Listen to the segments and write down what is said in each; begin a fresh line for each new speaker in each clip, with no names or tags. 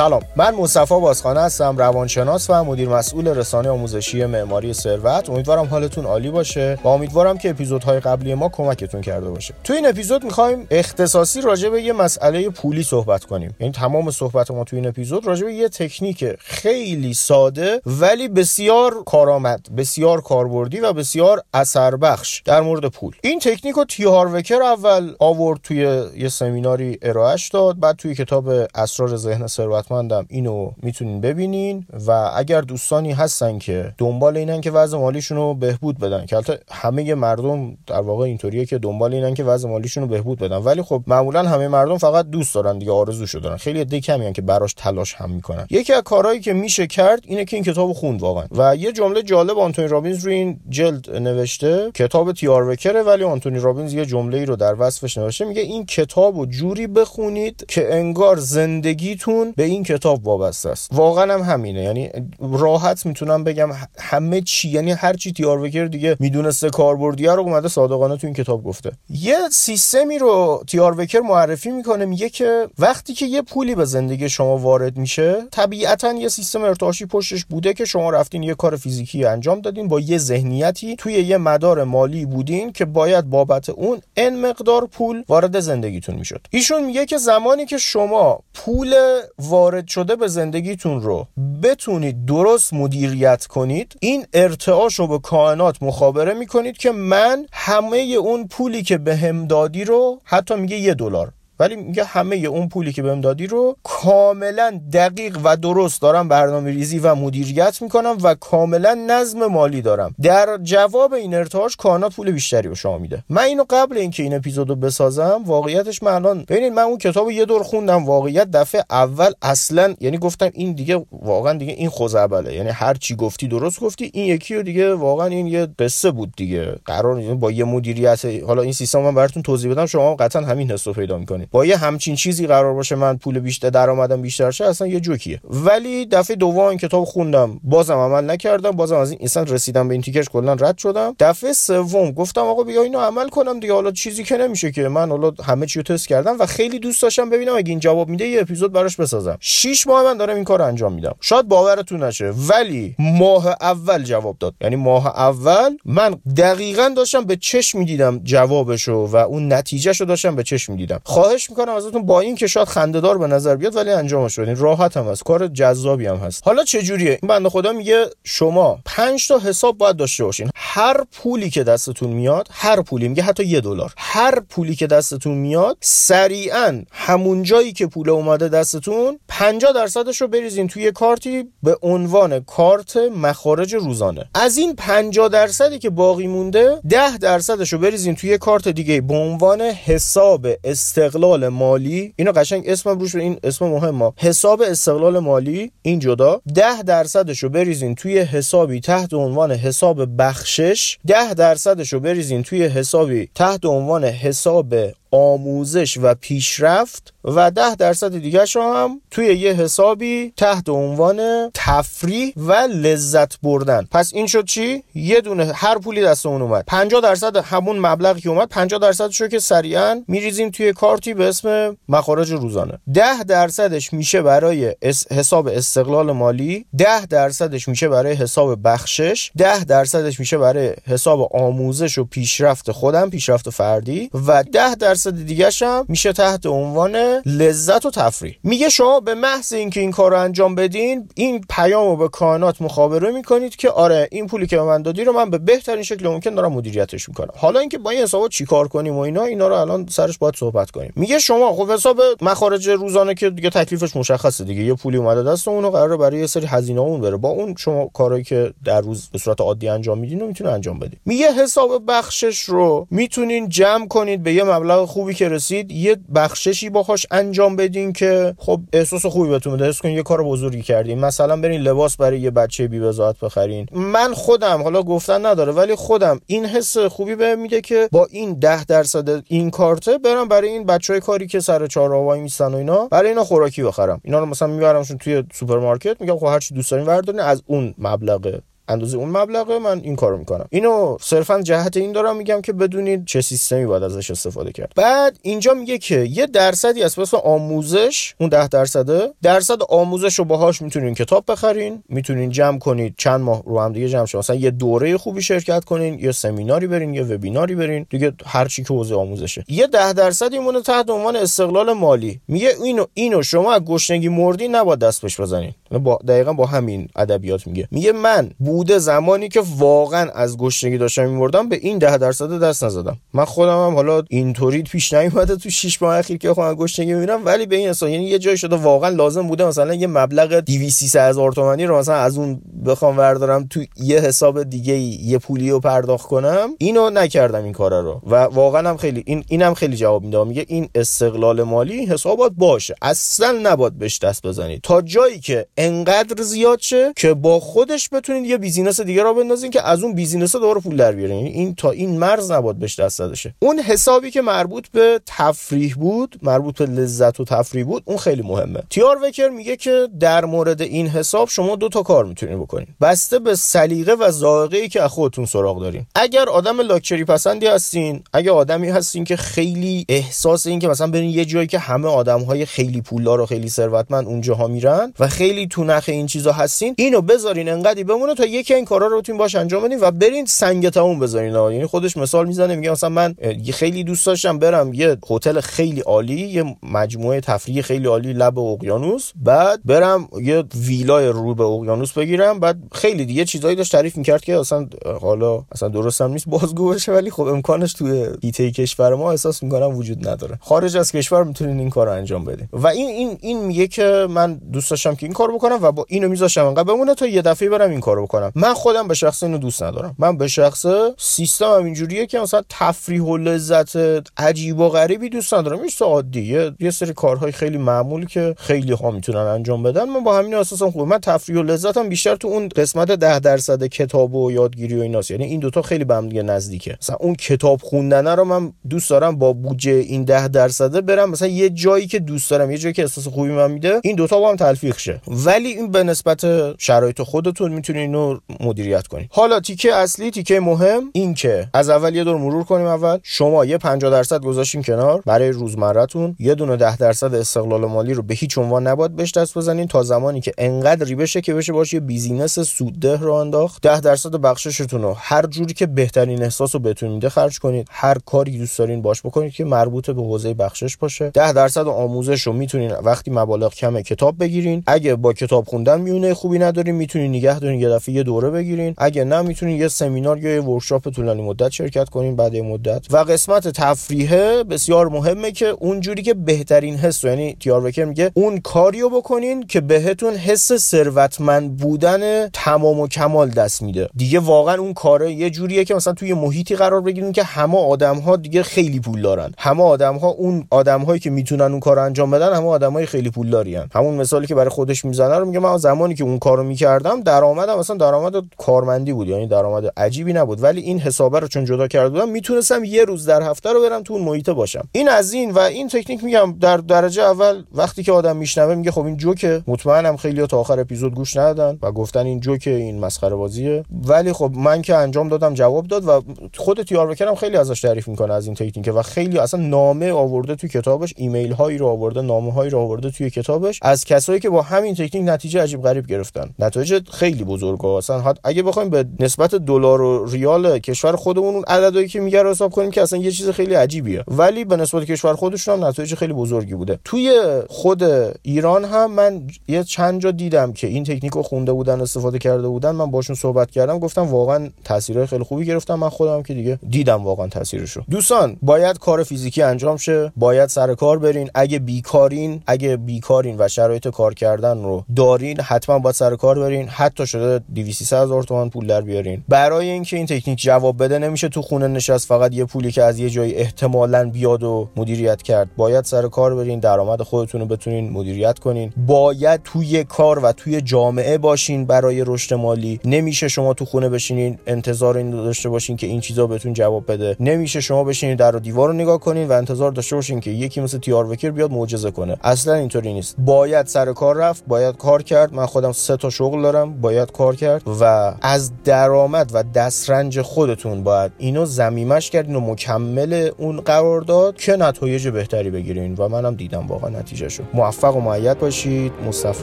سلام. من مصطفی بازخانه هستم روانشناس و مدیر مسئول رسانه آموزشی معماری ثروت. امیدوارم حالتون عالی باشه و امیدوارم که اپیزودهای قبلی ما کمکتون کرده باشه. تو این اپیزود می‌خوایم اختصاصی راجع به یه مسئله پولی صحبت کنیم. یعنی تمام صحبت ما تو این اپیزود راجع به یه تکنیک خیلی ساده ولی بسیار کارآمد بسیار کاربردی و بسیار اثر بخش در مورد پول. این تکنیک رو تی هاروکر اول آورد توی یه سمیناری ارائهش داد بعد توی کتاب اسرار ذهن ثروتمندم اینو می‌تونین ببینین و اگر دوستانی هستن که دنبال اینن که وضع مالیشون رو بهبود بدن که البته همه مردم در واقع اینطوریه که دنبال اینن که وضع مالیشون رو بهبود بدن ولی خب معمولا همه مردم فقط دوست دارن دیگه آرزوشو دارن. خیلی عده کمی که براش تلاش هم می‌کنن. یکی از کارهایی که میشه کرد اینه که این کتابو خوند واقعا. و یه جمله جالب آنتونی رابینز روی این جلد نوشته کتاب تیاروکره ولی آنتونی رابینز یه جمله ای رو در وصفش نوشته میگه این کتابو جوری بخونید که انگار زندگیتون به این کتاب وابسته است. واقعا هم همینه. یعنی راحت می‌تونم بگم همه چی یعنی هر چی تیاروکر دیگه می‌دونسته کاربردیه رو اومده صادقانه تو این کتاب گفته. یه سیستمی رو تیاروکر معرفی می‌کنه میگه که وقتی که یه پولی به زندگی شما وارد میشه طبیعتا یه سیستم ارتعاشی پشتش بوده که شما رفتین یه کار فیزیکی انجام دادین با یه ذهنیتی توی یه مدار مالی بودین که باید بابت اون ان مقدار پول وارد زندگیتون می‌شد. ایشون میگه که زمانی که شما پول وارد شده به زندگیتون رو بتونید درست مدیریت کنید این ارتعاش رو به کائنات مخابره می‌کنید که من همه اون پولی که به هم دادی رو حتی میگه یه دلار. ولی میگه همه اون پولی که بهم دادی رو کاملا دقیق و درست دارم برنامه ریزی و مدیریت می‌کنم و کاملا نظم مالی دارم. در جواب این ارتعاش کانات پول بیشتری رو شما میده. من اینو قبل اینکه این اپیزودو بسازم واقعیتش من الان ببینید من اون کتابو یه دور خوندم واقعیت دفعه اول اصلا یعنی گفتم این دیگه واقعا دیگه این خزعبله یعنی هر چی گفتی درست گفتی این یکی رو دیگه واقعا این یه قصه بود دیگه. قرار با یه مدیریت حالا این سیستم من براتون توضیح بدم شما قطعا همین حسو پیدا می‌کنید. با یه همچین چیزی قرار باشه من پول بیشتر درآمدم بیشتر شه اصلا یه جوکیه. ولی دفعه دوم این کتاب خوندم بازم عمل نکردم بازم از این اصلا رسیدم به این تیکش کلا رد شدم. دفعه سوم گفتم آقا بیا اینو عمل کنم دیگه حالا چیزی که نمیشه که. من حالا همه چی رو تست کردم و خیلی دوست داشتم ببینم اگه این جواب میده یه اپیزود براش بسازم. 6 ماه من دارم این کار انجام میدم. شاید باورتون نشه ولی ماه اول جواب داد. یعنی ماه اول من دقیقا داشتم به چشم می‌دیدم جوابشو و اون نتیجهشو داشتم به چشم می‌دیدم. خواهش می‌کنم ازتون با این که شاید خندهدار به نظر بیاد ولی انجامش بدین. راحت هم هست. کار جذابی هم هست. حالا چه جوریه این بنده خدا میگه شما 5 تا حساب باید داشته باشین. هر پولی که دستتون میاد هر پولی میگه حتی یه دلار. هر پولی که دستتون میاد سریعا همون جایی که پول اومده دستتون 50 درصدش رو بریزین توی کارتی به عنوان کارت مخارج روزانه. از این 50 درصدی که باقی مونده 10 درصدش رو بریزین توی کارت دیگه به عنوان حساب استقلال مالی اینو قشنگ اسمم روش این اسم مهمه حساب استقلال مالی این جدا. 10 درصدش رو بریزین توی حسابی تحت عنوان حساب بخشش. 10 درصدش رو بریزین توی حسابی تحت عنوان حساب آموزش و پیشرفت و ده درصد دیگه هم توی یه حسابی تحت عنوان تفریح و لذت بردن. پس این شد چی؟ یه دونه هر پولی دستمون اومد. 50 درصد همون مبلغی که اومد. 50 درصدش رو که سریعا میریزیم توی کارتی به اسم مخارج روزانه. 10 درصدش میشه برای حساب استقلال مالی 10 درصدش میشه برای حساب بخشش 10 درصدش میشه برای حساب آموزش و پیشرفت خودم پیشرفت فردی و 10 درصد دیگه هم میشه تحت عنوان لذت و تفریح. میگه شما به محض اینکه این کار انجام بدین این پیام رو به کائنات مخابره می‌کنید که آره این پولی که به من دادی رو من به بهترین شکل ممکن دارم مدیریتش می‌کنم. حالا اینکه با این حسابات چیکار کنیم و اینا اینا رو الان سرش باید صحبت کنیم. میگه شما خب حساب مخارج روزانه که دیگه تکلیفش مشخصه دیگه یه پولی اومده دستمون و قراره برای یه سری هزینه اون بره. با اون شما کارهایی که در روز به صورت عادی انجام میدین رو می‌تونه انجام بدید میگه حساب بخشش رو می‌تونین جمع کنید به یه مبلغ خوبی که رسید یه بخششی باهاش انجام بدین که خب احساس خوبی بهتون بده حس کنین یه کار بزرگی کردین. مثلا برین لباس برای یه بچه بی بخرین. من خودم حالا گفتن نداره ولی خودم این حس خوبی بهم میگه که با این 10 درصد این کارته برم برای این بچهای کاری که سر چهارراهی میستن و اینا برای اینا خوراکی بخرم. اینا رو مثلا میبرمشون توی سوپرمارکت میگم خب هر چی دوست دارین بردارین از اون مبلغ اندازه اون مبلغه من این کارو می‌کنم. اینو صرفا جهت این دارم میگم که بدونید چه سیستمی باید ازش استفاده کرد. بعد اینجا میگه که یه درصدی از پس آموزش اون 10 درصده درصد آموزش رو باهاش می‌تونین کتاب بخرین می‌تونین جمع کنید چند ماه رو هم دیگه جمع شد. مثلا یه دوره خوبی شرکت کنین یا سمیناری برین یا وبیناری برین. دیگه هر چی که حوزه آموزشه. یه 10 درصدی مونه تحت عنوان استقلال مالی. میگه اینو اینو شما از گشنگی مردی نباید دست بهش بزنین. با دقیقا با همین ادبیات میگه. میگه من بوده زمانی که واقعا از گشنگی داشتم میمردم به این 10 درصد دست نزدم. من خودم هم حالا اینطوری پیش نیومده تو 6 ماه اخیر که خودم گشنگی می‌بینم ولی به این حساب یعنی یه جای شده واقعا لازم بوده مثلا یه مبلغ 200 هزار تومانی رو مثلا از اون بخوام وردارم تو یه حساب دیگه یه پولی رو پرداخت کنم. اینو نکردم این کارا رو. و واقعا هم خیلی این اینم خیلی جواب میده. میگه این استقلال مالی حسابات باشه. اصلا نباد بهش دست بزنید. تا جایی که انقدر زیاد شه که با خودش بتونید یه business دیگه را بندازین که از اون business دوباره پول در بیارین. یعنی این تا این مرز نباد بهش دست داده اون حسابی که مربوط به تفریح بود مربوط به لذت و تفریح بود اون خیلی مهمه. تیار وکر میگه که در مورد این حساب شما دو تا کار می‌تونید بکنید بسته به سلیقه و ذائقه ای که از خودتون سراغ دارین. اگر آدم لاکچری پسندی هستین اگر آدمی هستین که خیلی احساس این که مثلا برین یه جایی که همه آدم های خیلی پولدار و خیلی ثروتمند اونجاها میرن و خیلی تو نخ این چیزا هستین اینو بذارین انقدی بمونه تا یکی این کارا رو بتونین باش انجام بدین و برین سنگ تموم بذارین. یعنی خودش مثال می‌زنه میگه مثلا من خیلی دوست داشتم برم یه هتل خیلی عالی یه مجموعه تفریحی خیلی عالی لب اقیانوس بعد برم یه ویلای رو به اقیانوس بگیرم بعد خیلی دیگه چیزایی داشت تعریف می‌کرد که اصلا حالا اصلا درست هم نیست بازگو بشه ولی خب امکانش توی ایته کشور ما احساس می‌کنم وجود نداره. خارج از کشور می‌تونین این کار رو انجام بدین. و این این این میگه که من دوست داشتم که این کارو بکنم و با اینو میذاشتم انقدر بمونه تا یه دفعه برم این کارو بکنم. من خودم به شخص اینو دوست ندارم. من به شخص سیستمم اینجوریه که مثلا تفریح و لذت عجیب و غریبی دوست ندارم. یه عادی یه سری کارهای خیلی معمول که خیلی ها می‌تونن انجام بدن. من با همین اساسم خوبه. من تفریح و لذتم بیشتر تو اون قسمت 10 درصد کتاب و یادگیری و ایناست. یعنی این دوتا خیلی به هم دیگه نزدیکه. مثلا اون کتاب خوندن رو من دوست دارم با بودجه این 10 درصده برم. مثلا یه جایی که دوست دارم یه جایی که احساس خوبی من میده این دوتا با هم تلفیق شه. ولی این به نسبت شرایط خودتون می‌تونید اینو مدیریت کنید حالا تیکه اصلی تیکه مهم این که از اول یه دور مرور کنیم اول. شما یه 50 درصد گذاشتین کنار برای روزمرهتون. یه دونه 10 درصد استقلال مالی رو به هیچ عنوان نباید بهش دست بزنین تا زمانی که انقدری بشه که بشه باشه یه business سودده رو انداخت. 10 درصد بخششتون رو هر جوری که بهترین احساس رو بهتون میده خرج کنید. هر کاری دوست دارین باش بکنید که مربوط به حوزه بخشش باشه. 10 درصد آموزش رو می‌تونین وقتی مبالغ کمه کتاب بگیرین. اگه با کتاب خوندن میونه خوبی ندارین می‌تونین نگه دارین یه دفعه یه دوره بگیرین. اگه نه می‌تونین یه سمینار یا یه workshop طولانی مدت شرکت کنین بعد مدت. و قسمت تفریحه بسیار مهمه که اونجوری که بهترین حس یعنی تیار وکر میگه اون کاریو بکنین که بهتون حس ثروتمند بودن تمام و کمال دست میده. دیگه واقعا اون کاره یه جوریه که مثلا توی محیطی قرار بگیرین که همه آدم ها دیگه خیلی پول دارن. همه آدم ها اون آدم هایی که می‌تونن اون کار انجام بدن همه آدم های خیلی پول دارین همون مثالی که برای خودش می‌زنه رو میگه من زمانی که اون کارو می‌کردم درآمدم مثلا درآمد کارمندی بود یعنی درآمد عجیبی نبود. ولی این حسابه رو چون جدا کرده بودم می‌تونستم یه روز در هفته رو برم تو اون محیط باشم. این از این و این تکنیک میگم در درجه اول وقتی که آدم میشنوه میگه خب این جوکه. مطمئنم خیلی تا آخر اپیزود گوش ندادن و گفتن این جوکه این مسخره بازیه. ولی خب من که انجام دادم جواب داد و خود تیار بکنم خیلی ازش تعریف می‌کنه از این تکنیک و خیلی اصلا نامه آورده تو کتابش ایمیل هایی رو آورده نامه هایی رو آورده توی کتابش. از کسایی که با همین تکنیک نتیجه عجیب غریب گرفتن. نتایج خیلی بزرگه. اصلا اگه بخوایم به نسبت دلار و ریال کشور خودمون اون عددی که میگه رو حساب کنیم که اصلا یه چیز خیلی عجیبیه. ولی به نسبت کشور خودشون هم نتایج خیلی بزرگی بوده. توی خود ایران هم من یه چند جا دیدم که این تکنیک رو خونده بودن استفاده کرده بودن. من باشون صحبت کردم گفتم واقعا تاثیرهای خیلی خوبی گرفتم من خودم که دیگه دیدم واقعا تاثیرشو. دوستان باید کار فیزیکی انجام شه. باید سر کار برین. اگه بیکارین اگه بیکارین و شرایط کار کردن رو دارین حتما باید سر کار برین. حتی شده 200 هزار تومان پول در بیارین. برای اینکه این تکنیک جواب بده نمیشه تو خونه نشست فقط یه پولی که از یه جایی احتمالا بیاد و مدیریت کرد. باید سر کار برین درآمد خودتون رو بتونین مدیریت کنین. باید توی کار و توی جامعه باشین برای رشد مالی. نمیشه شما تو خونه بشینین انتظار این داشته باشین که این چیزا بهتون جواب بده. نمیشه شما بشینین در و دیوار رو نگاه کنین و انتظار داشته باشین که یکی مثل تیار وکر بیاد معجزه کنه. اصلا اینطوری نیست. باید سر کار رفت باید باید کار کرد. من خودم سه تا شغل دارم باید کار کرد و از درآمد و دسترنج خودتون باید اینو زمیمش کردین و مکمل اون قرار داد که نتایج بهتری بگیرین. و منم دیدم واقعا نتیجه شد. موفق و معید باشید. مصطفی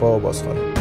بازخانه